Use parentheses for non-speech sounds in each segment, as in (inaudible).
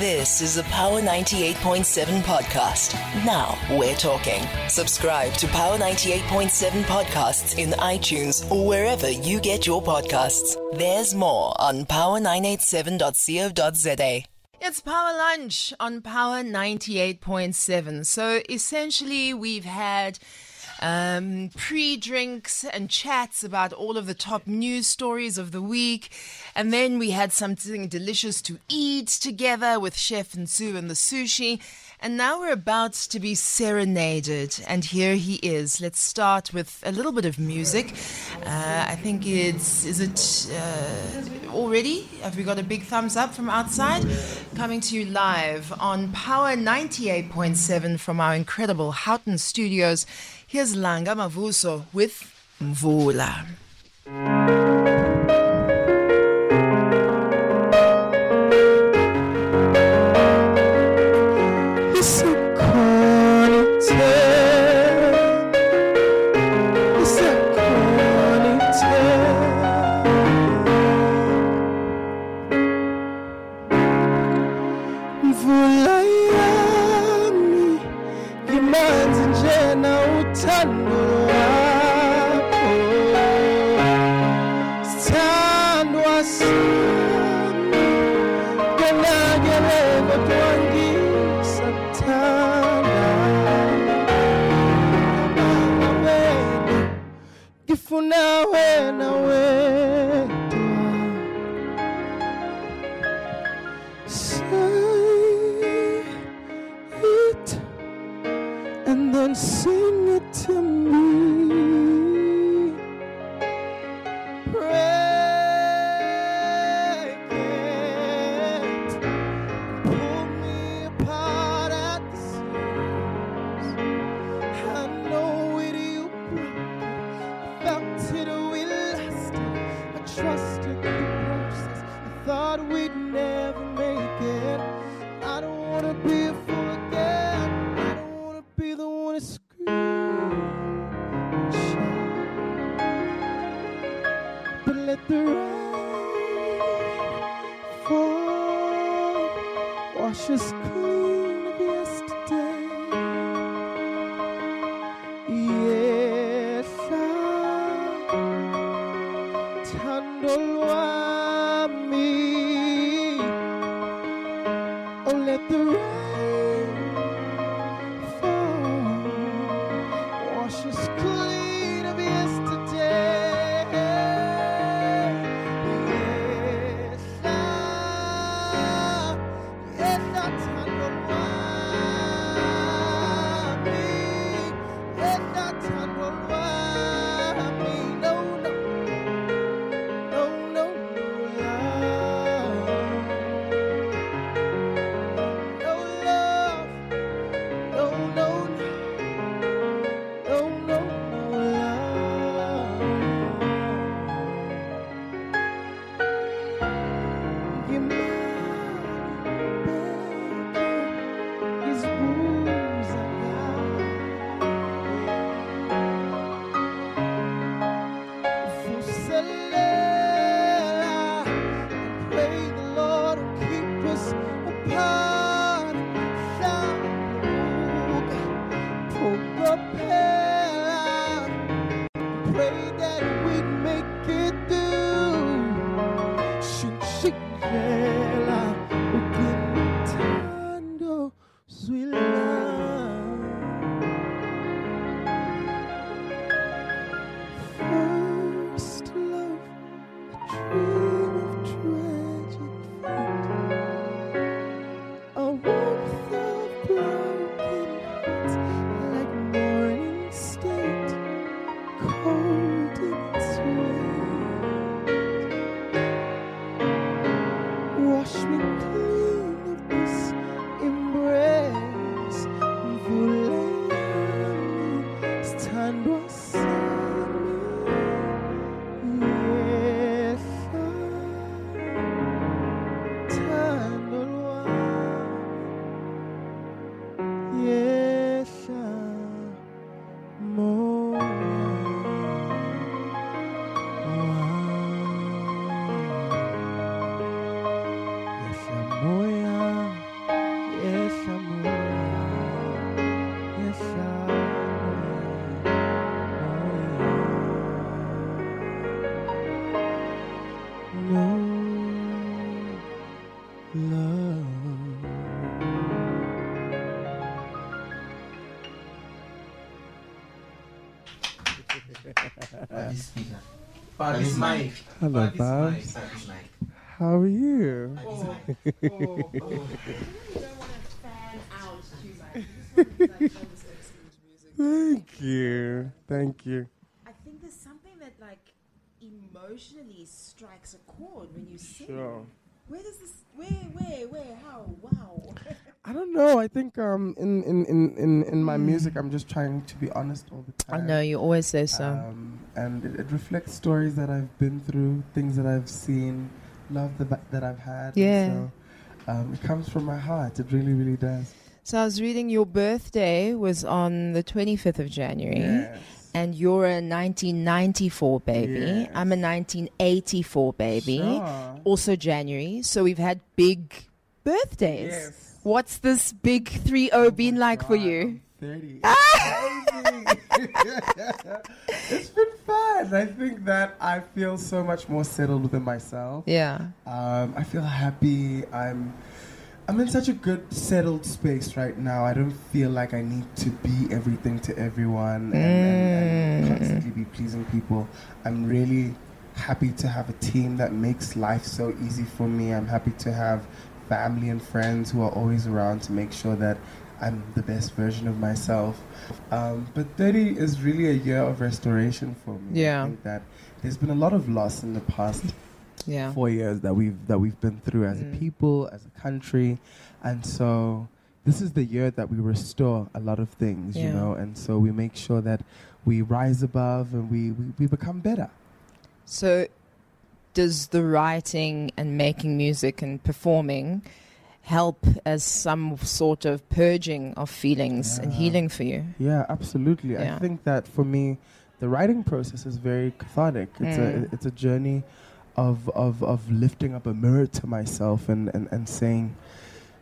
This is a Power 98.7 podcast. Now we're talking. Subscribe to Power 98.7 podcasts in iTunes or wherever you get your podcasts. There's more on power987.co.za. It's Power Lunch on Power 98.7. So essentially, we've had um, pre drinks and chats about all of the top news stories of the week. And then we had something delicious to eat together with Chef Nsu and the sushi. And now we're about to be serenaded. And here he is. Let's start with a little bit of music. Uh, I think it's, is it uh, already? Have we got a big thumbs up from outside? Coming to you live on Power 98.7 from our incredible Houghton studios. Here's Langa Mavuso with Mvula. Ngifuna wena Babs mic. Hello, Babs Babs. mic. Babs mic. How are you? (laughs) Thank you. Thank you. I think there's something that like emotionally strikes a chord when you sing. Sure. Where does this? Where? Where? Where? How? Wow. (laughs) I don't know. I think um in in in in, in my music, I'm just trying to be honest all the time. I know you always say so. Um, and it, it reflects stories that I've been through, things that I've seen, love that that I've had. Yeah. So, um, it comes from my heart. It really, really does. so I was reading your birthday was on the 25th of January. Yes. And you're a 1994 baby. Yes. I'm a 1984 baby. Sure. Also January. So we've had big birthdays. Yes. What's this big 3 0 been like for you? I'm (laughs) 30. it's been fun. I think that I feel so much more settled within myself. Yeah. Um, I feel happy. I'm I'm in such a good settled space right now. I don't feel like I need to be everything to everyone and, and, and constantly be pleasing people. I'm really happy to have a team that makes life so easy for me. I'm happy to have family and friends who are always around to make sure that I'm the best version of myself. Um, but 30 is really a year of restoration for me. Yeah. I think that there's been a lot of loss in the past Yeah. four years that we've that we've been through as Mm. a people, as a country, and so this is the year that we restore a lot of things, you know, and so we make sure that we rise above and we, we, we become better. So, does the writing and making music and performing help as some sort of purging of feelings and healing for you? Yeah, absolutely. Yeah. I think that for me, the writing process is very cathartic. It's Mm. a it's a journey of of of lifting up a mirror to myself and and, and saying,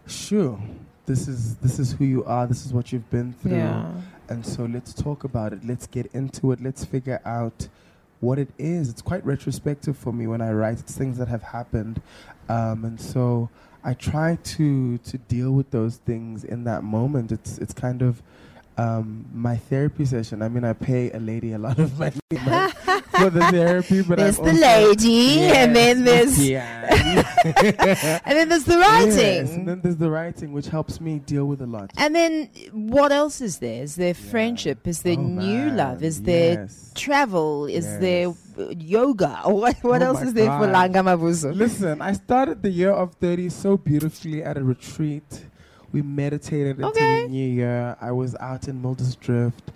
sure. This is this is who you are. This is what you've been through. Yeah. And so let's talk about it. Let's get into it. Let's figure out what it is. It's quite retrospective for me when I write. It's things that have happened. Um, and so I try to to deal with those things in that moment. It's it's kind of um, my therapy session. I mean, I pay a lady a lot of money (laughs) for the therapy, but there's I'm the lady, and then there's yeah. (laughs) and then there's the Yes, writing. and then there's the writing, which helps me deal with a lot. And then what else is there? Is there friendship? Is there Oh, new love? man, Is there travel? Is there Yes. yoga? (laughs) What, what Oh else is there for God. Langa Mavuso? Listen, I started the year of 30 so beautifully at a retreat. We meditated into the new year. I was out in Mulder's Drift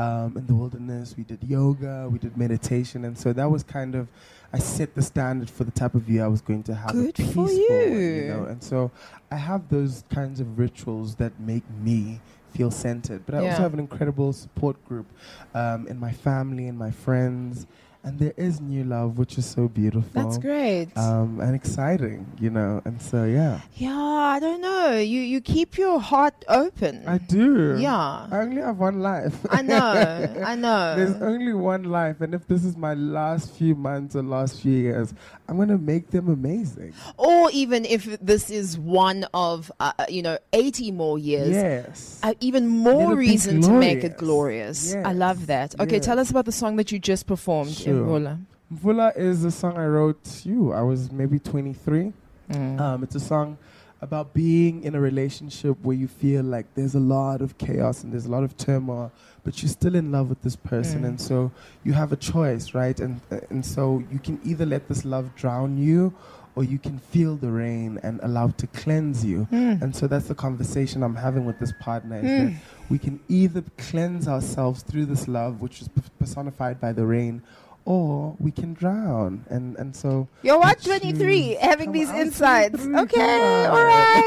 um, in the wilderness. We did yoga, we did meditation. And so that was kind of, I set the standard for the type of year I was going to have. Good for peaceful one, you. know? And so I have those kinds of rituals that make me feel centered. But I Yeah. also have an incredible support group um, in my family and my friends. And there is new love, which is so beautiful That's great. um, and exciting, you know. And so, yeah, yeah, I don't know. You you keep your heart open. I do. Yeah. I only have one life. I know. (laughs) I know. There's only one life, and if this is my last few months or last few years, I'm gonna make them amazing. or even if this is one of uh, uh, you know 80 more years Yes. uh, even more reason to make it glorious. glorious i love that okay Yes. tell us about the song that you just performed Sure. Mvula. Mvula is a song I wrote. You, I was maybe 23. Mm. Um, it's a song about being in a relationship where you feel like there's a lot of chaos and there's a lot of turmoil, but you're still in love with this person, Mm. and so you have a choice, right? And uh, and so you can either let this love drown you, or you can feel the rain and allow it to cleanse you. Mm. And so that's the conversation I'm having with this partner. Is Mm. that we can either cleanse ourselves through this love, which is personified by the rain, or we can drown. And and so You're what, 23, choose- having these insights. Okay, all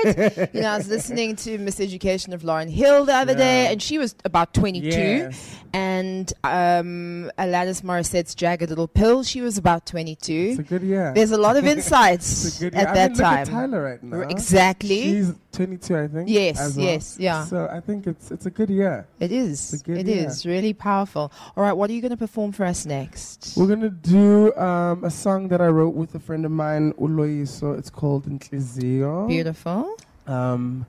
(laughs) you know, I was listening to Miseducation of Lauryn Hill the other day, and she was about 22. Yes. And um, Alanis Morissette's Jagged Little Pill, she was about 22. It's a good year. There's a lot of (laughs) insights at. I that mean, time. Tyla right now. Exactly. She's 22, I think. Yes, well. yes, yeah. So I think it's it's a good year. It is. It's a good It year. is really powerful. All right, what are you going to perform for us next? We're gonna do um, a song that I wrote with a friend of mine, Uloyiso. It's called Intlizio. Beautiful. Um,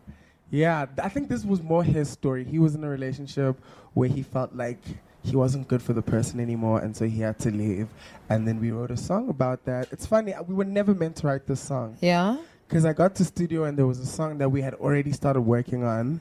yeah, I think this was more his story. He was in a relationship where he felt like he wasn't good for the person anymore, and so he had to leave. And then we wrote a song about that. It's funny, uh, we were never meant to write this song Yeah. because I got to studio and there was a song that we had already started working on,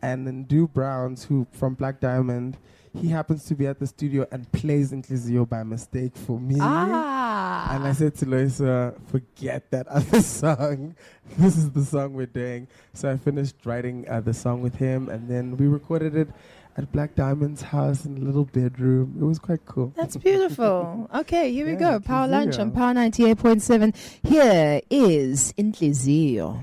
and then Do Browns, who from Black Diamond, he happens to be at the studio and plays Intlizio by mistake for me. Ah. And I said to Loyiso, forget that other (laughs) song. This is the song we're doing. So I finished writing uh, the song with him, and then we recorded it at Black Diamond's house in a little bedroom. It was quite cool. That's beautiful. (laughs) Okay, here we Yeah, go. Power Lunch on Power 98.7. Here is Intlizio.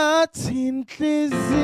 Thatha inhliziyo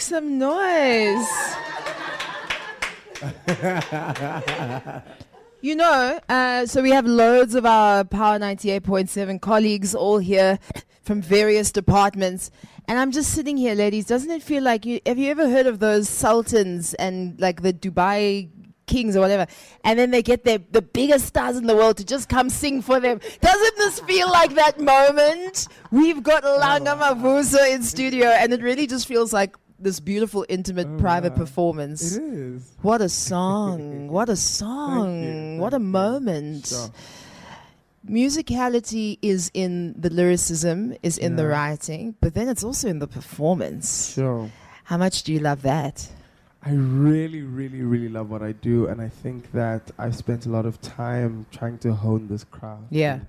Make some noise. (laughs) you know, uh, so we have loads of our Power 98.7 colleagues all here from various departments. And I'm just sitting here, ladies. Doesn't it feel like you have you ever heard of those sultans and like the Dubai kings or whatever, and then they get their the biggest stars in the world to just come sing for them. Doesn't this feel like that moment? We've got Langa Mavuso in studio, and it really just feels like this beautiful, intimate, Oh, private wow. performance. It is. What a (laughs) song! what a song! What a you. moment! Sure. Musicality is in the lyricism, is in the writing, but then it's also in the performance. Sure. How much do you love that? I really, really, really love what I do, and I think that I've spent a lot of time trying to hone this craft. Yeah. And,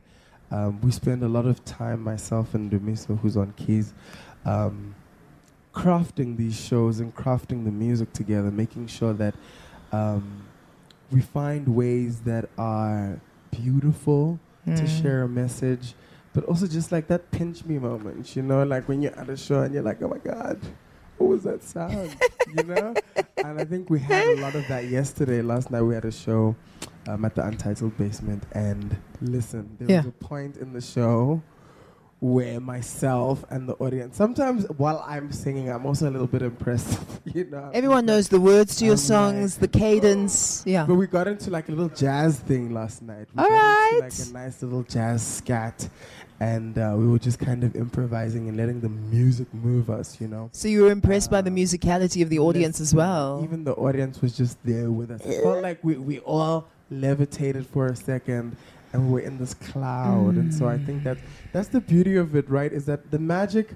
um, we spend a lot of time, myself and Dumiso, who's on keys, um, crafting these shows and crafting the music together, making sure that um, we find ways that are beautiful to Mm. share a message, but also just like that pinch me moment, you know, like when you're at a show and you're like, oh my God, what was that sound? you know? (laughs) And I think we had a lot of that yesterday. Last night we had a show um, at the Untitled Basement, and listen, there was a point in the show where myself and the audience, sometimes while I'm singing, I'm also a little bit impressed, (laughs) you know? Everyone knows the words to your I'm songs, the like, cadence. Yeah. But we got into like a little jazz thing last night. We All got into, like a nice little jazz scat, and uh, we were just kind of improvising and letting the music move us, you know. So you were impressed by the Uh, musicality of the audience as well. Even the audience was just there with us. It felt like we, we all levitated for a second and we're in this cloud. And so I think that that's the beauty of it, right? Is that the magic,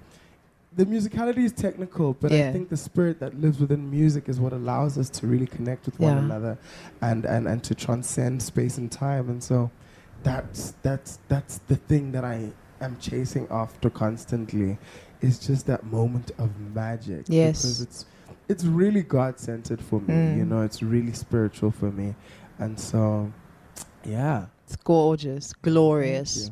the musicality is technical, but Yeah. I think the spirit that lives within music is what allows us to really connect with one another and, and, and to transcend space and time. And so that's that's that's the thing that I am chasing after constantly is just that moment of magic. Yes. Because it's it's really God centered for me. Mm. You know, it's really spiritual for me. And so yeah. It's gorgeous, glorious.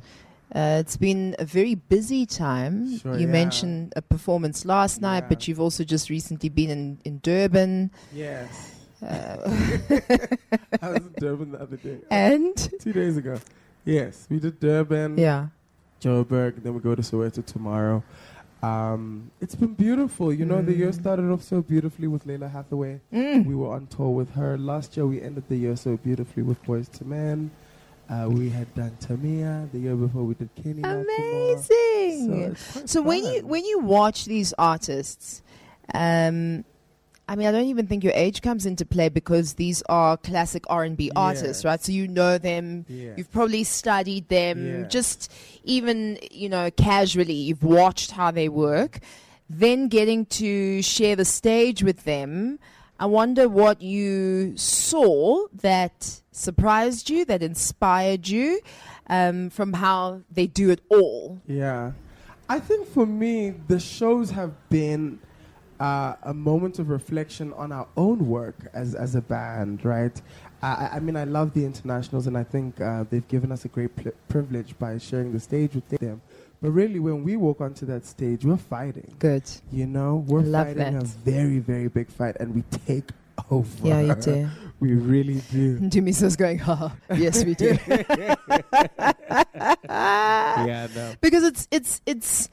Uh, it's been a very busy time. Sure, you yeah. mentioned a performance last night, but you've also just recently been in, in Durban. Yes. Uh, (laughs) I was in Durban the other day. and Two days ago. Yes. We did Durban, yeah, Joburg, then we go to Soweto tomorrow. Um, it's been beautiful. You know, the year Mm. started off so beautifully with Lalah Hathaway. Mm. We were on tour with her. Last year, we ended the year so beautifully with Boyz II Men. Uh, we had done Tamia. The year before, we did Kenny. Amazing. So, So when you when you watch these artists, um, I mean, I don't even think your age comes into play because these are classic R and B artists, right? So you know them. Yeah. You've probably studied them, Yeah. just even you know casually. You've watched how they work. Then getting to share the stage with them. I wonder what you saw that surprised you, that inspired you, um, from how they do it all. Yeah. I think for me, the shows have been uh, a moment of reflection on our own work as, as a band, right? I, I- mean, I love the internationals, and I think uh, they've given us a great pl- privilege by sharing the stage with them. But really, when we walk onto that stage, we're fighting. Good. You know, we're Love fighting that. a very, very big fight, and we take over. Yeah, you do. (laughs) We really do. Dumisa's going, ha, yes, we do. (laughs) yeah, no. because it's it's it's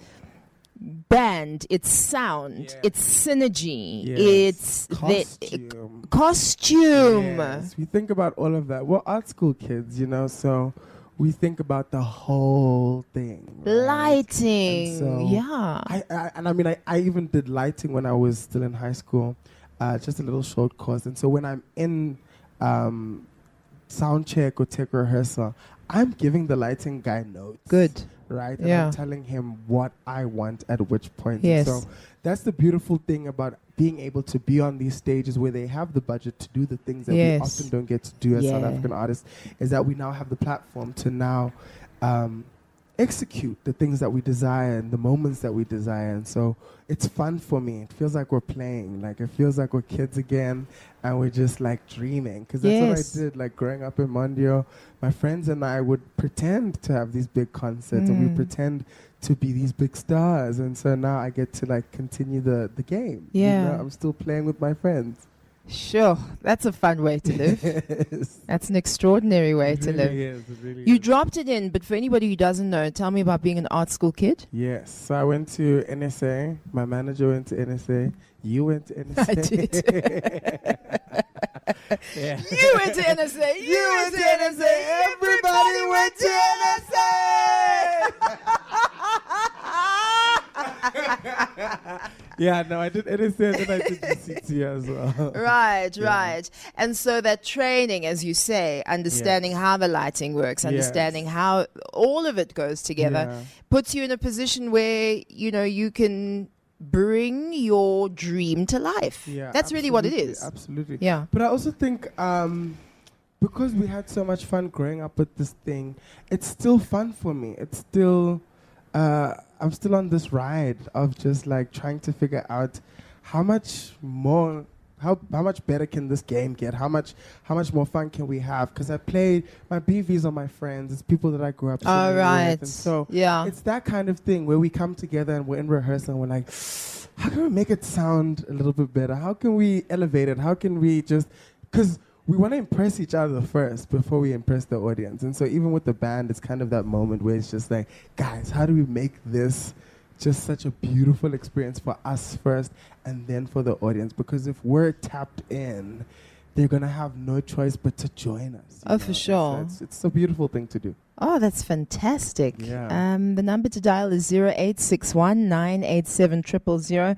band, it's sound, Yeah. it's synergy, Yes. it's the Costume. costume. Yes, we think about all of that. We're art school kids, you know, so we think about the whole thing. right? Lighting, so- yeah. I, I and I mean I, I even did lighting when I was still in high school, uh, just a little short course. And so when I'm in um, sound check or tech rehearsal, I'm giving the lighting guy notes. Good. Right? And Yeah. I'm telling him what I want at which point. And Yes. So that's the beautiful thing about being able to be on these stages where they have the budget to do the things that Yes. we often don't get to do as South African artists, is that we now have the platform to now um, execute the things that we desire and the moments that we desire. And so it's fun for me. It feels like we're playing. Like it feels like we're kids again and we're just like dreaming. Because that's Yes. what I did. Like growing up in Mondio, my friends and I would pretend to have these big concerts and Mm. we pretend to be these big stars. And so now I get to like continue the, the game. you Yeah. know? I'm still playing with my friends. Sure, that's a fun way to live. (laughs) Yes. that's an extraordinary way It to really live. is, it really You is. dropped it in, but for anybody who doesn't know, tell me about being an art school kid. Yes. So I went to NSA. My manager went to NSA. You went to NSA. I did. yeah. (laughs) (laughs) You went to NSA. You, went to NSA. Everybody went to (laughs) yeah, no, I did NSA and I did the GCT (laughs) as well. Right, Yeah. right. And so that training, as you say, understanding Yes. how the lighting works, Yes. understanding how all of it goes together, Yeah. puts you in a position where, you know, you can bring your dream to life. Yeah, That's really what it is. absolutely. Absolutely. Yeah. But I also think um, because we had so much fun growing up with this thing, it's still fun for me. It's still, uh, I'm still on this ride of just like trying to figure out how much more. How, how much better can this game get? How much how much more fun can we have? Because I played my BVs on my friends. It's people that I grew up. All singing with, right. and so yeah. it's that kind of thing where we come together and we're in rehearsal and we're like, how can we make it sound a little bit better? How can we elevate it? How can we just, because we want to impress each other first before we impress the audience. And so even with the band, it's kind of that moment where it's just like, guys, how do we make this just such a beautiful experience for us first and then for the audience? Because if we're tapped in, they're going to have no choice but to join us. Oh, for sure. So it's, it's a beautiful thing to do. Oh, that's fantastic. Yeah. Um, the number to dial is 0861 987 000.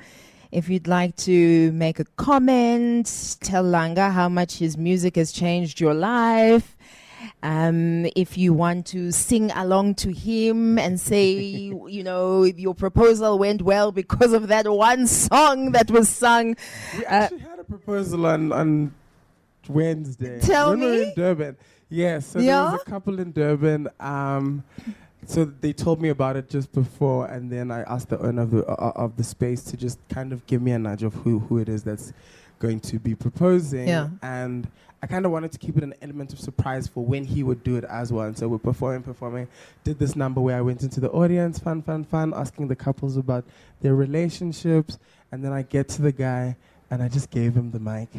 If you'd like to make a comment, tell Langa how much his music has changed your life. Um, if you want to sing along to him and say, (laughs) you know, your proposal went well because of that one song that was sung. We Uh, actually had a proposal on, on Wednesday. Tell when We were in Durban. Yes, so Yeah? there was a couple in Durban. Um, so they told me about it just before, and then I asked the owner of the uh, of the space to just kind of give me a nudge of who who it is that's going to be proposing. Yeah. And I kind of wanted to keep it an element of surprise for when he would do it as well. And so we're performing, performing. Did this number where I went into the audience, fun, fun, fun, asking the couples about their relationships. And then I get to the guy and I just gave him the mic.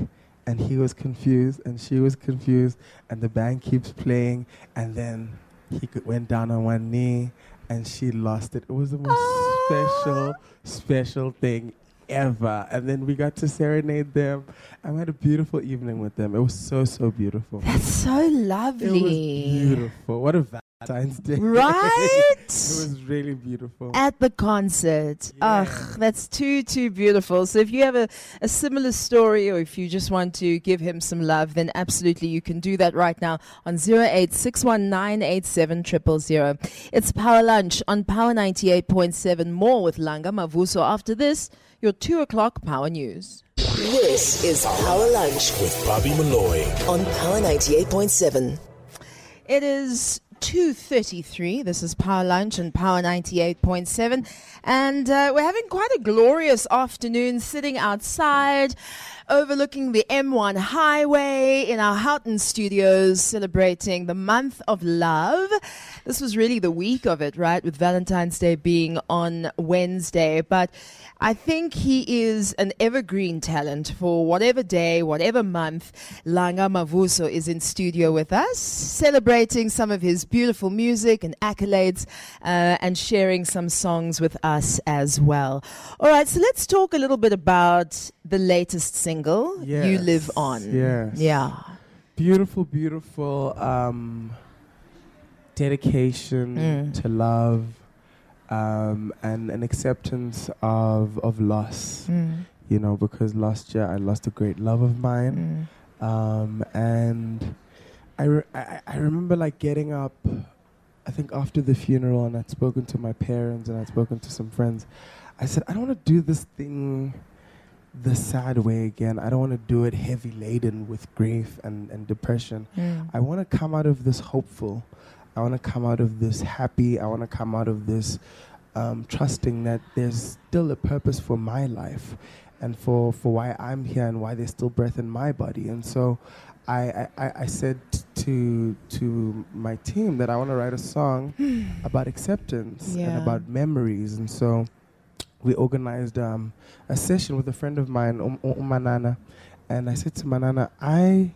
And he was confused and she was confused. And the band keeps playing. And then he went down on one knee and she lost it. It was the most Ah. special, special thing ever. And then we got to serenade them. And we had a beautiful evening with them. It was so, so beautiful. That's so lovely. It was beautiful. What a (laughs) Valentine's Day. Right? (laughs) it was really beautiful. at the concert. Yeah. Ugh, that's too, too beautiful. So if you have a, a similar story or if you just want to give him some love, then absolutely you can do that right now on 0861987000. It's Power Lunch on Power 98.7. More with Langa Mavuso after this, your 2 o'clock Power News. This is Power Lunch with Bobby Malloy. on Power 98.7. It is 2.33. This is Power Lunch and Power 98.7. And uh, we're having quite a glorious afternoon sitting outside overlooking the M1 highway in our Houghton studios celebrating the month of love. This was really the week of it, right? With Valentine's Day being on Wednesday. But I think he is an evergreen talent for whatever day, whatever month. Langa Mavuso is in studio with us, celebrating some of his beautiful music and accolades uh, and sharing some songs with us as well. All right, so let's talk a little bit about the latest single, You Live On. yes. Yeah. beautiful, beautiful um, dedication Mm. to love um, and an acceptance of of loss. Mm. You know, because last year I lost a great love of mine, Mm. um, and I, re- I I remember like getting up. I think after the funeral, and I'd spoken to my parents and I'd spoken to some friends. I said, I don't want to do this thing the sad way again. I don't want to do it heavy laden with grief and, and depression. Mm. I want to come out of this hopeful. I want to come out of this happy. I want to come out of this um, trusting that there's still a purpose for my life and for, for why I'm here and why there's still breath in my body. And so I, I, I said to, to my team that I want to write a song (sighs) about acceptance Yeah. and about memories. And so we organized um, a session with a friend of mine, um, um, Manana. And I said to Manana, I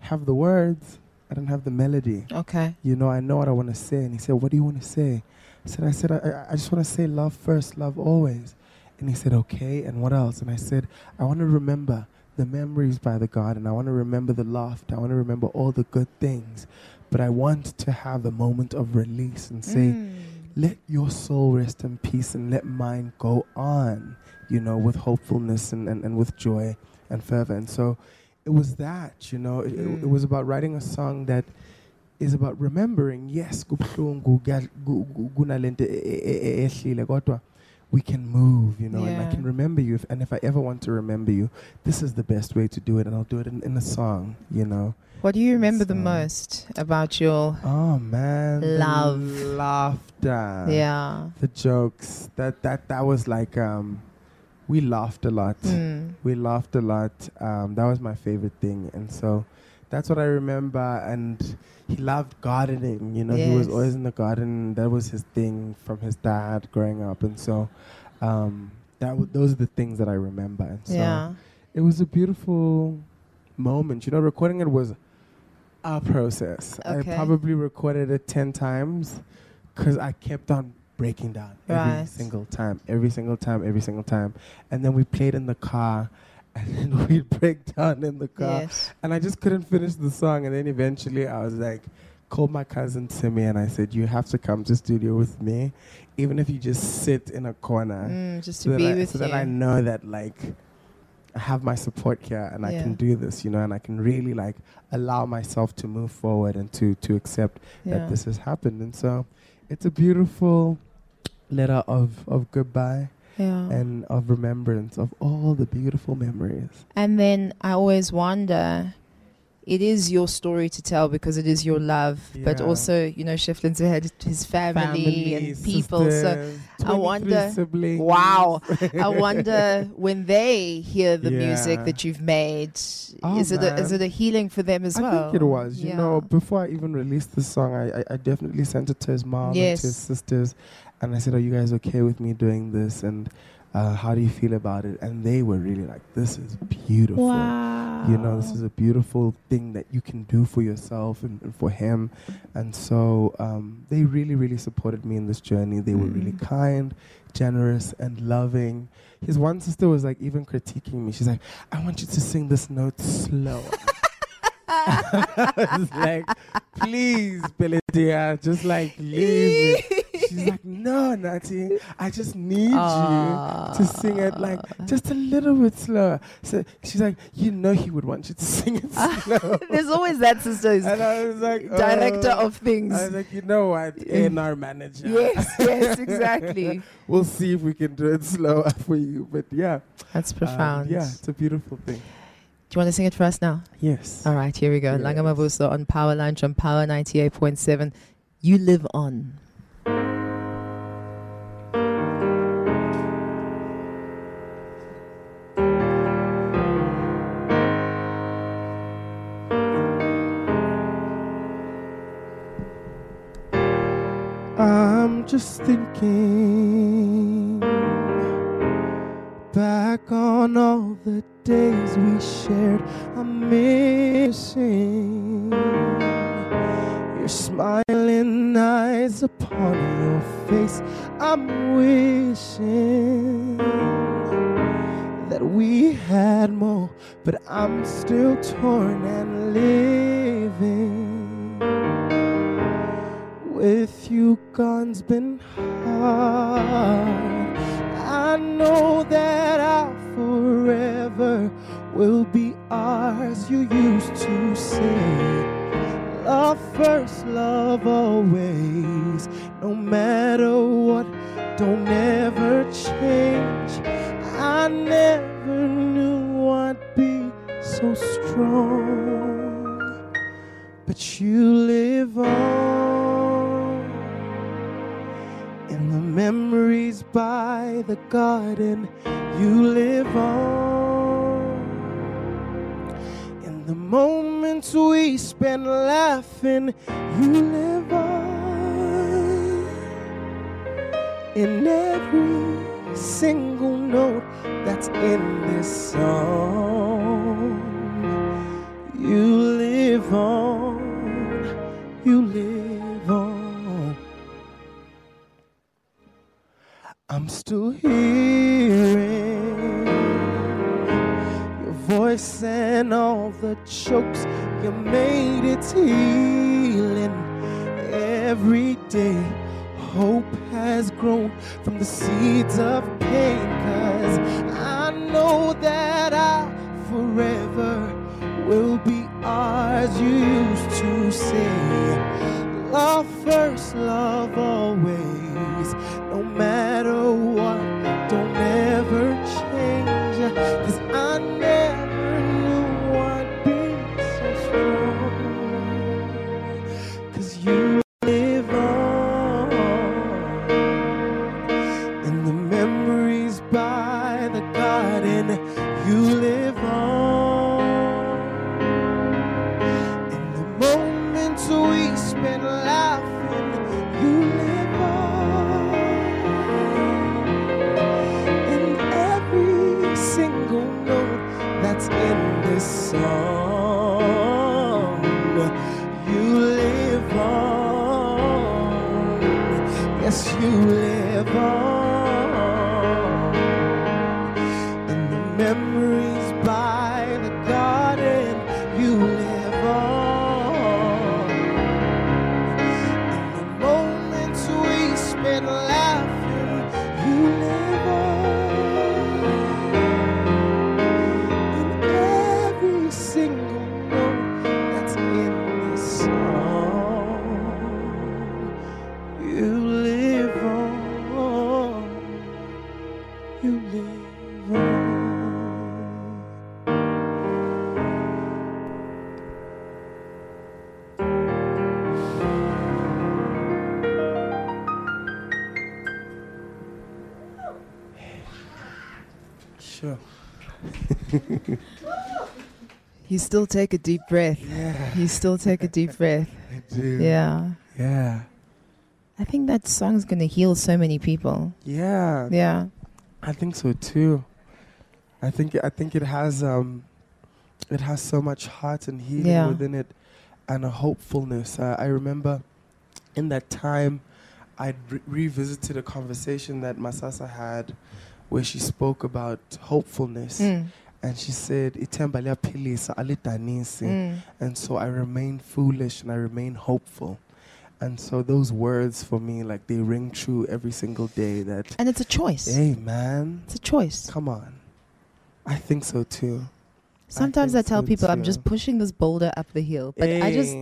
have the words, I don't have the melody. Okay. You know, I know what I want to say. And he said, What do you want to say? I said, I said, I, I- just want to say love first, love always. And he said, Okay, and what else? And I said, I want to remember the memories by the garden. I want to remember the laughter. I want to remember all the good things. But I want to have a moment of release and say, Mm. let your soul rest in peace and let mine go on, you know, with hopefulness and, and, and with joy and fervor. And so it was that, you know, it, it- it Mm. was about writing a song that is about remembering, yes, kubuhlungu, kuyal- ku- ku- kunalento ehlile, kodwa we can move, you know, and I can remember you. If, and if I ever want to remember you, this is the best way to do it. And I'll do it in, in a song, you know. What do you remember the most about your. Oh, man. Love. Laughter yeah. the jokes that that that was like um we laughed a lot. Mm. we laughed a lot. Um that was my favorite thing. And so that's what i remember. And he loved gardening you know he was always in the garden. That was his thing from his dad growing up. And so um that w- those are the things that i remember. And so Yeah. it was a beautiful moment. You know recording it was a process. Okay. i probably recorded it 10 times because i kept on breaking down every Right. single time every single time every single time and then we played in the car (laughs) and then we'd break down in the car Yes. and i just couldn't finish the song and then eventually i was like called my cousin timmy and i said you have to come to studio with me even if you just sit in a corner Mm, just so to that be I, with so you. that I know that like I have my support here and I can do this, you know, and I can really like allow myself to move forward and to to accept yeah. that this has happened. And so it's a beautiful letter of of goodbye yeah. and of remembrance of all the beautiful memories. And then I always wonder, it is your story to tell because it is your love, but also, you know, Shiflin's had his family, and people. So I wonder- siblings. Wow. I (laughs) wonder when they hear the music that you've made, Oh, is it a, is it a healing for them as I well? think it was. You Yeah. know, before I even released the song, I, I, I definitely sent it to his mom and to his sisters, and I said, "Are you guys okay with me doing this? And uh, how do you feel about it?" And they were really like, "This is beautiful. Wow. You know, this is a beautiful thing that you can do for yourself and, and for him." And so um, they really, really supported me in this journey. They were really Mm. kind, generous, and loving. His one sister was like even critiquing me. She's like, "I want you to sing this note slower." (laughs) I was like, please, Beledia, just like leave it. She's like, no, Natty, I just need you to sing it like just a little bit slower. So she's like, you know, he would want you to (laughs) sing it slow. (laughs) There's always that sister and I was like, director oh. of things. I was like, you know what, A&R manager. yes, yes, (laughs) exactly. We'll see if we can do it slower for you. But yeah, That's um, profound. yeah, it's a beautiful thing. Do you want to sing it for us now? Yes. All right, here we go. Yes. On Power Lunch on Power 98.7. You live on. Just thinking back on all the days we shared. I'm missing your smiling eyes upon your face, I'm wishing that we had more, but I'm still torn and living. With you gone's been hard. I know that our forever will be ours. You used to say, Love first, love always. No matter what, don't ever change. I never knew I'd be so strong, but you live on memories by the garden. You live on in the moments we spend laughing. You live on in every single note that's in this song. You live on, you live I'm still hearing your voice and all the chokes. You made it healing every day. Hope has grown from the seeds of pain. Cause I know that I forever will be ours. You used to say, Love first, love always. No matter live on. Sure. (laughs) You still take a deep breath. Yeah, You still take a deep breath. (laughs) I do. Yeah. Yeah. I think that song's going to heal so many people. Yeah. Yeah. I think so too. I think I think it has um, it has so much heart and healing Yeah. within it, and a hopefulness. Uh, I remember in that time, I re- revisited a conversation that Masasa had, where she spoke about hopefulness, Mm. and she said, "Ithemba liyaphilisa, alidanisi." Mm. And so I remain foolish and I remain hopeful. And so those words for me, like they ring true every single day. That And it's a choice. hey man, It's a choice. come on. I think so too. Sometimes I, think tell so people I'm just pushing this boulder up the hill, but I just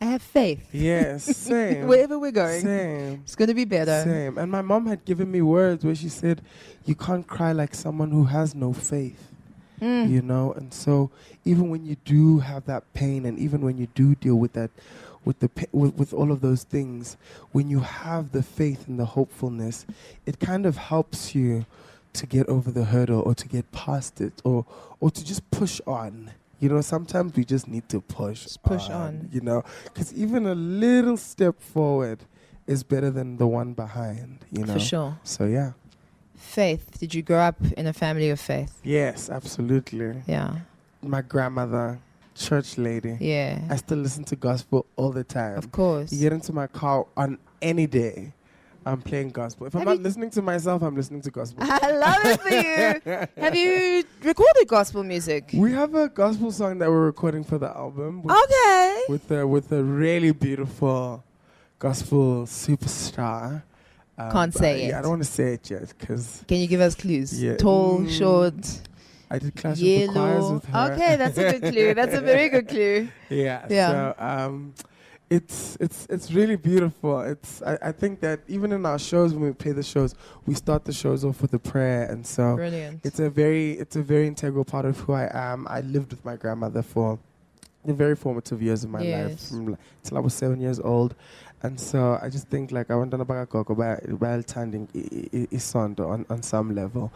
I have faith. yes, (laughs) same, Wherever we're going, same, it's going to be better. same. And my mom had given me words where she said, "You can't cry like someone who has no faith." Mm. you know and so even when you do have that pain and even when you do deal with that with the with, with all of those things when you have the faith and the hopefulness it kind of helps you to get over the hurdle or to get past it or or to just push on you know sometimes we just need to push Just push on. you know because even a little step forward is better than the one behind you know For sure. so yeah Faith. Did you grow up in a family of faith? yes absolutely Yeah. my grandmother church lady. Yeah. I still listen to gospel all the time. Of course. You get into my car on any day, I'm playing gospel. If I'm not listening to myself, I'm listening to gospel. I love it for you. (laughs) Have you recorded gospel music? we have a gospel song that we're recording for the album with, Okay. with, a, with a really beautiful gospel superstar. Um, Can't but say it. I don't want to say it yet because Can you give us clues? Yeah. Tall, Mm, short, I did clash with the choirs with her. Okay, that's a good clue. That's a very good clue. Yeah. (laughs) Yeah. So um, it's it's it's really beautiful. It's I, I think that even in our shows when we play the shows, we start the shows off with a prayer, and so Brilliant. it's a very it's a very integral part of who I am. I lived with my grandmother for the very formative years of my life, Yes. from like, till I was seven years old. And so I just think like I went on about Gogo while tending isondo on, on some level.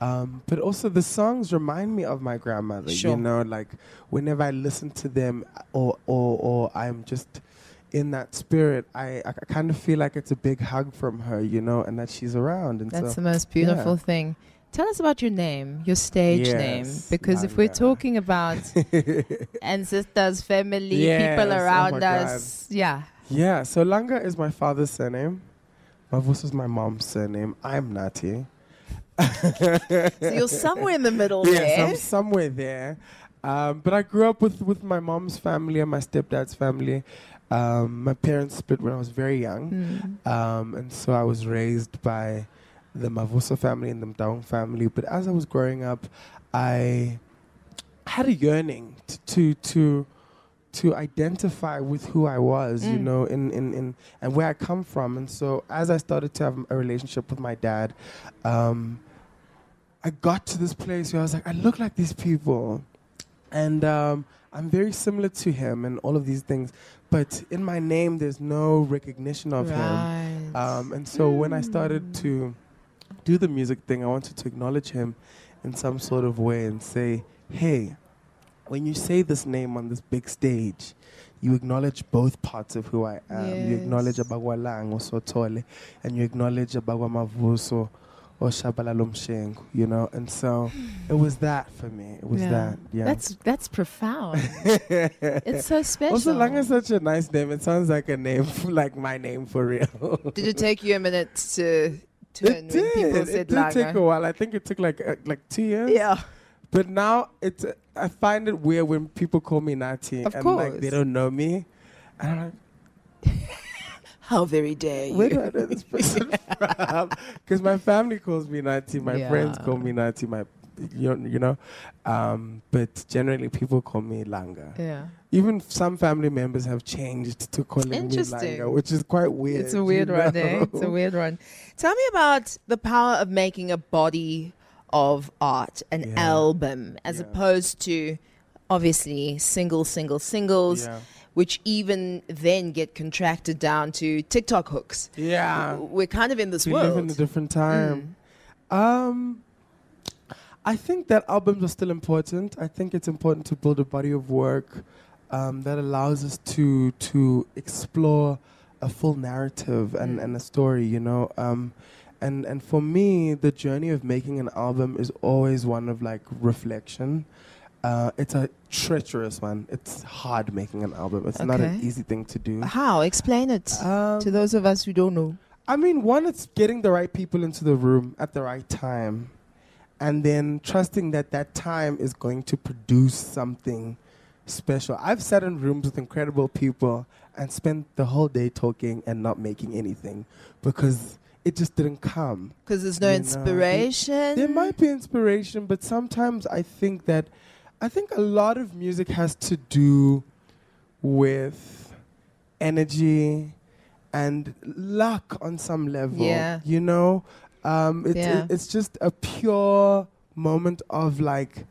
Um, but also the songs remind me of my grandmother. Sure. You know, like whenever I listen to them or or, or I'm just in that spirit, I, I kind of feel like it's a big hug from her, you know, and that she's around. And That's so the most beautiful thing. Tell us about your name, your stage name, Yes, because if we're talking about (laughs) ancestors, family, Yes, people oh around God. us, yeah, Yeah, so Langa is my father's surname. Mavuso is my mom's surname. I'm Nati. so you're somewhere in the middle (laughs) yes, there. I'm somewhere there. Um, but I grew up with, with my mom's family and my stepdad's family. Um, my parents split when I was very young. Mm. Um, and so I was raised by the Mavuso family and the Mdaung family. But as I was growing up, I had a yearning t- to to to identify with who I was, you Mm. know, in, in, in and where I come from. And so as I started to have a relationship with my dad, um, I got to this place where I was like, I look like these people. And um, I'm very similar to him and all of these things. But in my name, there's no recognition of him. Um, and so when I started to do the music thing, I wanted to acknowledge him in some sort of way and say, hey, when you say this name on this big stage, you acknowledge both parts of who I am. You acknowledge Yes. Abagwa Lang or Sotole, and you acknowledge Abagwa Mavuso or Shabala Lomshengu, you know? And so it was that for me. It was Yeah. that. Yeah. That's that's profound. (laughs) it's so special. also, Langa is such a nice name. It sounds like a name, (laughs) like my name for real. Did it take you a minute to turn it when did. people It said did take a while. I think it took like uh, like two years. Yeah. But now it's. Uh, I find it weird when people call me Nati Of and like they don't know me. And I'm like, (laughs) How very dare you? where do I know this person (laughs) from? Because my family calls me Nati, my friends call me Nati, my you know, you know. Um, but generally, people call me Langa. yeah. Even some family members have changed to calling me. Langa, which is quite weird. It's a weird one, eh? It's a weird one. Tell me about the power of making a body of art, an Yeah. album, as Yeah. opposed to obviously single, single, singles, Yeah. which even then get contracted down to TikTok hooks. Yeah. We're kind of in this we world. live in a different time. Mm. Um, I think that albums are still important. I think it's important to build a body of work um, that allows us to to explore a full narrative and, Mm. and a story. You know, um, and and for me, the journey of making an album is always one of like reflection. Uh, it's a treacherous one. It's hard making an album. It's not an easy thing to do. How? Explain it Um, to those of us who don't know. I mean, one, it's getting the right people into the room at the right time, and then trusting that that time is going to produce something special. I've sat in rooms with incredible people and spent the whole day talking and not making anything because it just didn't come. Because there's no You know, it- inspiration. There might be inspiration, but sometimes I think that I think a lot of music has to do with energy and luck on some level. Yeah. You know? Um, it's, Yeah. it- it's just a pure moment of like,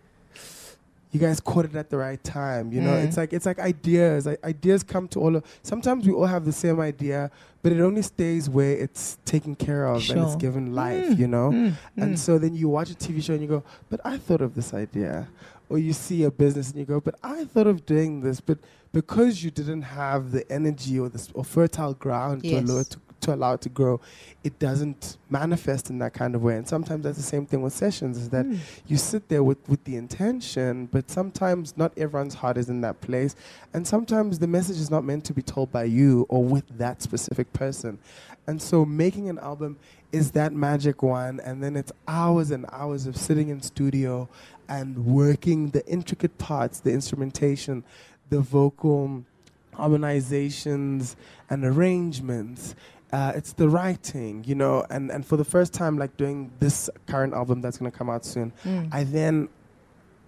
you guys caught it at the right time. You know, Mm. it's like it's like ideas. I, ideas come to all of. Sometimes we all have the same idea, but it only stays where it's taken care of and it's given life. Mm, You know, mm, and mm. so then you watch a TV show and you go, but I thought of this idea. Or you see a business and you go, but I thought of doing this. But because you didn't have the energy or the or fertile ground to allow it to, to allow it to grow, it doesn't manifest in that kind of way. And sometimes that's the same thing with sessions is that hmm. you sit there with, with the intention, but sometimes not everyone's heart is in that place. And sometimes the message is not meant to be told by you or with that specific person. And so making an album is that magic one. And then it's hours and hours of sitting in studio and working the intricate parts, the instrumentation, the vocal harmonizations and arrangements. Uh, it's the writing, you know, and, and for the first time, like doing this current album that's going to come out soon, I then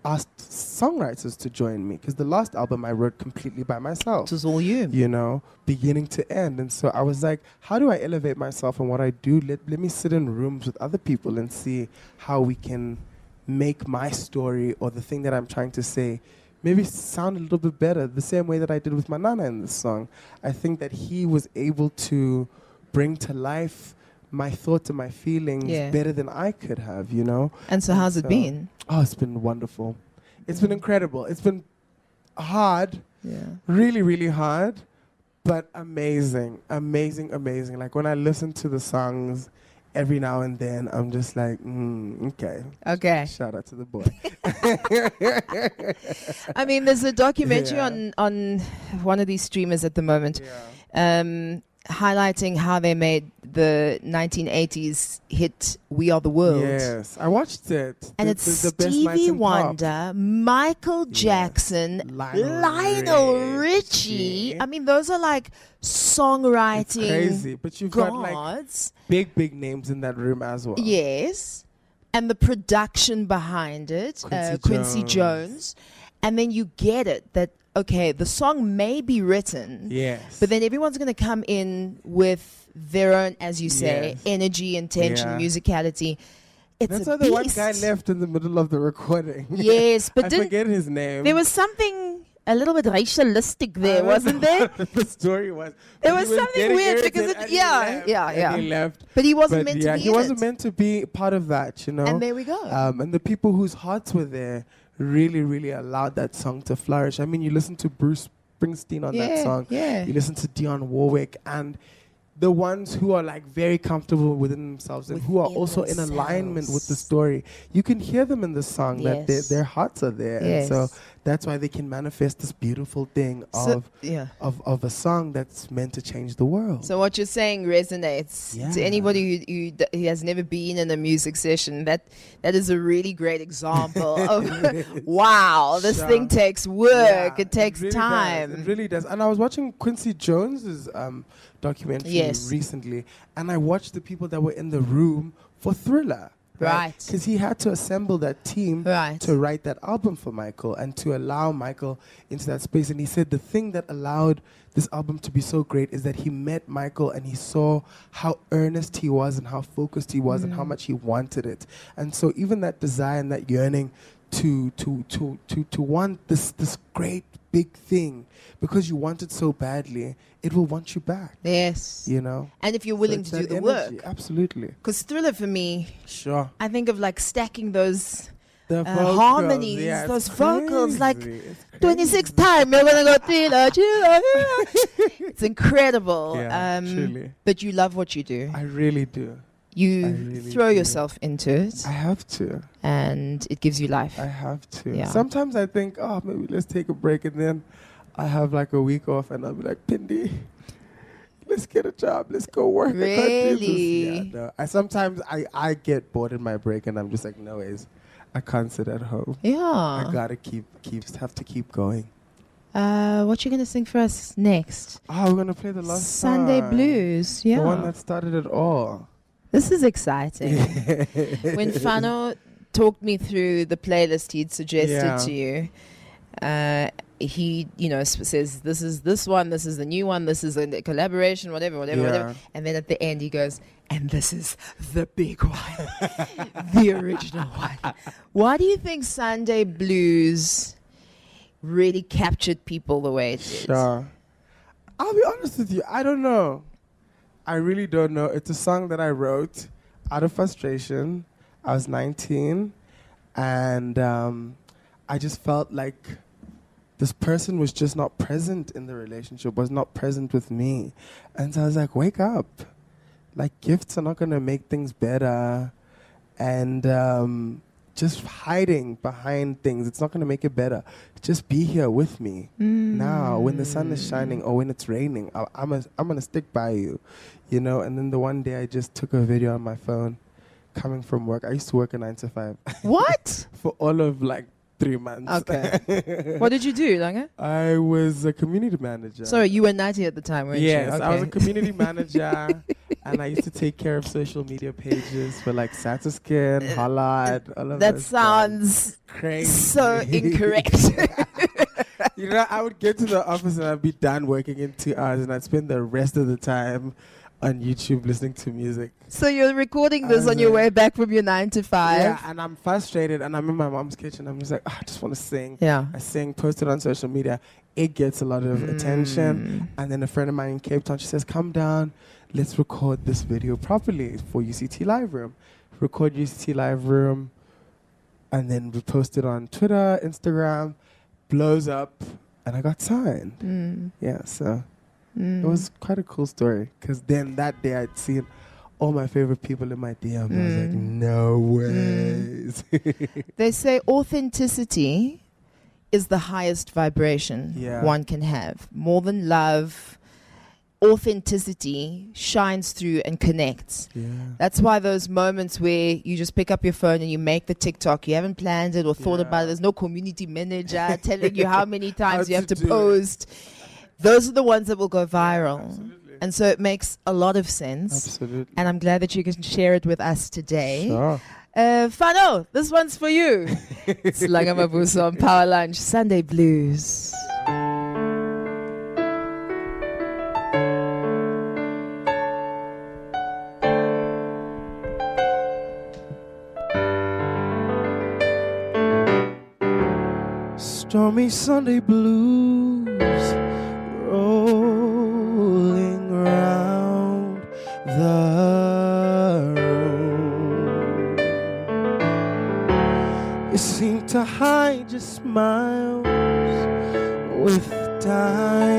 asked songwriters to join me because the last album I wrote completely by myself It was all you. you know, beginning to end. And so I was like, how do I elevate myself and what I do? Let, let me sit in rooms with other people and see how we can make my story or the thing that I'm trying to say maybe sound a little bit better, the same way that I did with Manana in this song. I think that he was able to bring to life my thoughts and my feelings Yeah. better than I could have, you know? And so, how's it been? Oh, it's been wonderful. It's been incredible. It's been hard Yeah. really really hard but amazing amazing amazing like when i listen to the songs every now and then i'm just like mm, okay Okay. shout out to the boy (laughs) I mean, there's a documentary Yeah. on on one of these streamers at the moment, yeah. um, highlighting how they made the 1980s hit "We Are the World." yes i watched it And The- it's the- the Stevie. Wonder, Michael. Jackson, Lionel Lionel Richie. Richie. I mean, those are like songwriting it's crazy but you've got like gods. big big names in that room as well Yes. And the production behind it, Quincy uh, Quincy Jones. Jones. And then you get it that, okay, the song may be written, yes but then everyone's going to come in with their own, as you say, Yes. energy, intention, Yeah. musicality. It's that's a why the one guy left in the middle of the recording Yes, but (laughs) i didn't, forget his name there was something a little bit racialistic there, wasn't there? (laughs) the story was There But was something weird because it- yeah, left, yeah, yeah. he left But he wasn't but meant yeah, to be he wasn't it. meant to be part of that, you know. And there we go. um, and the people whose hearts were there really, really allowed that song to flourish. I mean, you listen to Bruce Springsteen on that song. yeah. You listen to Dionne Warwick and the ones who are like very comfortable within themselves and who are also in alignment with the story. You can hear them in the song that their, their hearts are there. And so that's why they can manifest this beautiful thing So- of, yeah. of, of a song that's meant to change the world. So what you're saying resonates to anybody who, who, d- who has never been in a music session. That that is a really great example (laughs) of (laughs) wow, this Sure. thing takes work. Yeah, it takes really does. time. It really does. And I was watching Quincy Jones's um, documentary Yes. recently, and I watched the people that were in the room for Thriller. Right. Because he had to assemble that team Right. to write that album for Michael and to allow Michael into that space. And he said the thing that allowed this album to be so great is that he met Michael and he saw how earnest he was and how focused he was and how mm. much he wanted it. And so even that desire and that yearning to to to to to want this this great big thing because you want it so badly, it will want you back. yes. You know? And if you're willing it's to do the energy. work, Absolutely. because Thriller for me, Sure. I think of like stacking those The Uh, harmonies, yeah, those vocals, like crazy. It's 26 times, you're gonna go Thriller. Thriller. (laughs) it's incredible. Yeah, um, truly. but you love what you do. I really do. You really throw do. yourself into it, I have to. and it gives you life. I have to. Yeah. Sometimes I think, oh, maybe let's take a break, and then I have like a week off, and I'll be like, Pindi, let's get a job, let's go work. I can't do this." Really? Yeah, no. I sometimes I I get bored in my break, and I'm just like, no ways, I can't sit at home. Yeah. I gotta keep keep have to keep going. Uh, what you gonna sing for us next? Oh, we're gonna play the last Sunday song. Blues. Yeah. The one that started it all. This is exciting. (laughs) when Fano talked me through the playlist he'd suggested Yeah. to you, uh, he, you know, sp- says this is this one, this is the new one, this is a collaboration, whatever, whatever, whatever. And then at the end he goes, and this is the big one, (laughs) the original one. Why do you think Sunday Blues really captured people the way it did? Sure. I'll be honest with you. I don't know. I really don't know. It's a song that I wrote out of frustration. I was 19, and um, I just felt like this person was just not present in the relationship, was not present with me. And so I was like, wake up. like gifts are not gonna make things better, and um, just hiding behind things, it's not gonna make it better. Just be here with me now when the sun is shining or when it's raining. I, I'm a, I'm gonna stick by you, you know. And then the one day I just took a video on my phone, coming from work. I used to work a nine to five (laughs) What? for all of like three months. Okay. (laughs) what did you do, Langa? I was a community manager. Sorry, you were 90 at the time, weren't yes, you? I was a community (laughs) manager, and I used to take care of social media pages for like Satiskin, Hollard, all of That those sounds crazy. so incorrect. (laughs) you know, I would get to the office and I'd be done working in two hours, and I'd spend the rest of the time on YouTube listening to music. so you're recording this on your uh, way back from your 9 to 5. Yeah, and I'm frustrated, and I'm in my mom's kitchen. I'm just like, "Ah, I just want to sing. Yeah. I sing, post it on social media. It gets a lot of attention. Mm. And then a friend of mine in Cape Town, she says, "Come down, let's record this video properly for UCT Live Room." Record UCT Live Room, and then we post it on Twitter, Instagram, blows up, and I got signed. Mm. Yeah, so Mm. it was quite a cool story. Because then that day I'd seen all my favorite people in my DM. I was like, Mm. no ways. (laughs) They say authenticity is the highest vibration Yeah. one can have. More than love, authenticity shines through and connects. yeah. That's why those moments where you just pick up your phone and you make the TikTok, you haven't planned it or thought about it, there's no community manager (laughs) telling you how many How times you have to to do it. post. Those are the ones that will go viral. Absolutely. And so it makes a lot of sense. Absolutely. And I'm glad that you can share it with us today. Sure. Uh, Fano, this one's for you. (laughs) it's on Power Lunch, Sunday Blues. Stormy Sunday blues rolling round the room. You seem to hide your smiles with diamond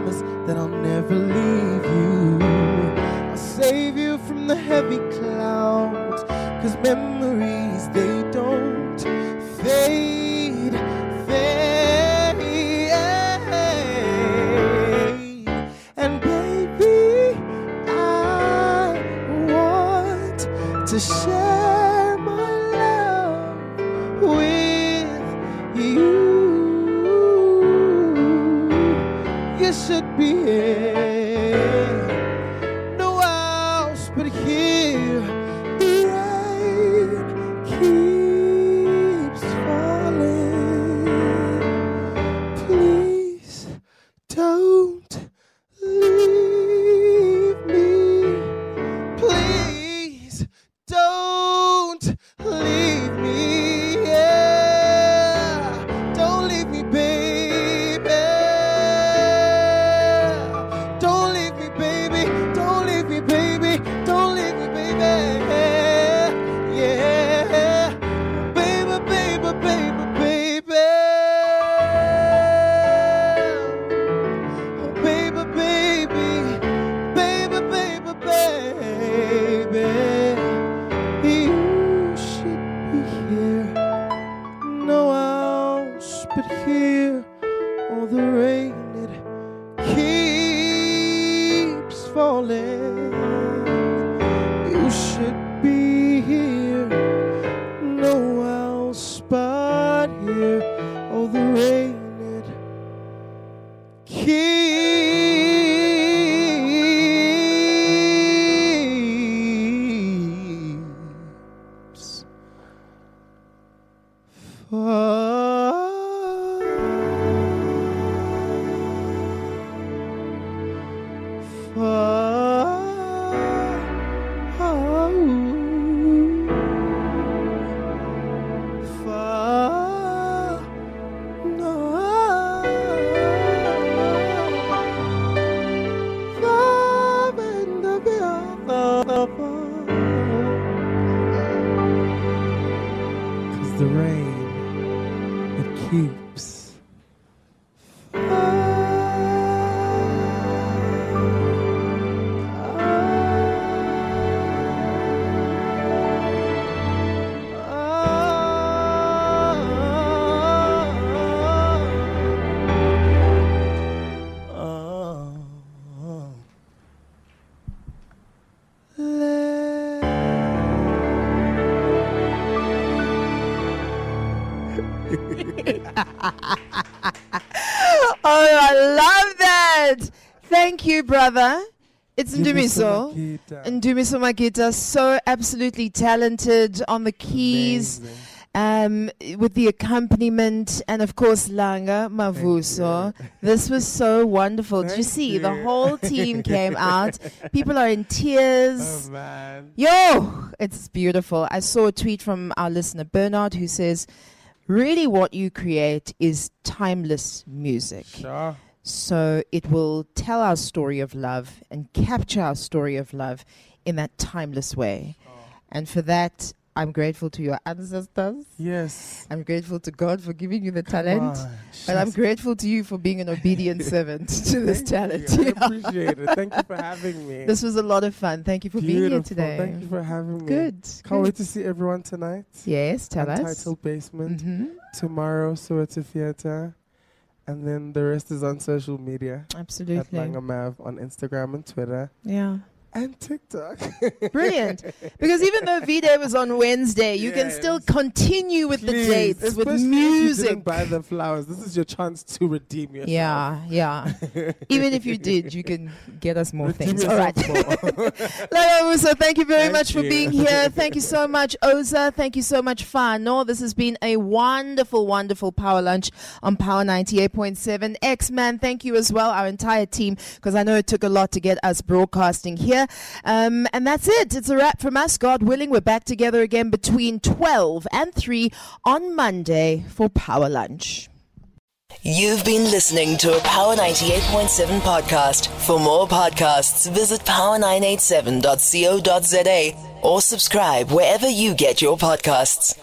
promise that I'll never leave you. I'll save you from the heavy clouds, cause memories but here. Oh, the rain it love It's Ndumiso Ndumiso. Magita, so absolutely talented on the keys, Amazing. um, with the accompaniment, and of course Langa Mavuso. This was so wonderful. Did you Thank see? The whole team (laughs) came out. People are in tears. Oh man. Yo, it's beautiful. I saw a tweet from our listener Bernard who says, "Really, what you create is timeless music. Sure. So it will tell our story of love and capture our story of love in that timeless way. And for that, I'm grateful to your ancestors. Yes. I'm grateful to God for giving you the Come talent." on. And I'm grateful to you for being an (laughs) obedient servant to this Thank talent. you. I (laughs) appreciate it. Thank you for having me. (laughs) This was a lot of fun. Thank you for being here today. Thank you for having me. Good. Can't good. wait to see everyone tonight. Yes, tell us. Untitled Basement. hmm Tomorrow, Soweto Theatre. And then the rest is on social media. Absolutely. At. Langamav on Instagram and Twitter Yeah. And TikTok. Brilliant. (laughs) Because even though V Day was on Wednesday, you can still continue with the Please, dates, with especially If you music. buy the flowers. This is your chance to redeem yourself. Yeah, yeah. (laughs) even if you did, you can get us more Redeem things. All right. more. (laughs) Musa, thank you very Thank much for being here. Thank you so much, Oza. Thank you so much, Fano. This has been a wonderful, wonderful power lunch on Power 98.7. X Man, thank you as well, our entire team, because I know it took a lot to get us broadcasting here. Um, and that's it. It's a wrap from us. God willing, we're back together again between 12 and 3 on Monday for Power Lunch. You've been listening to a Power 98.7 podcast. For more podcasts, visit power987.co.za or subscribe wherever you get your podcasts.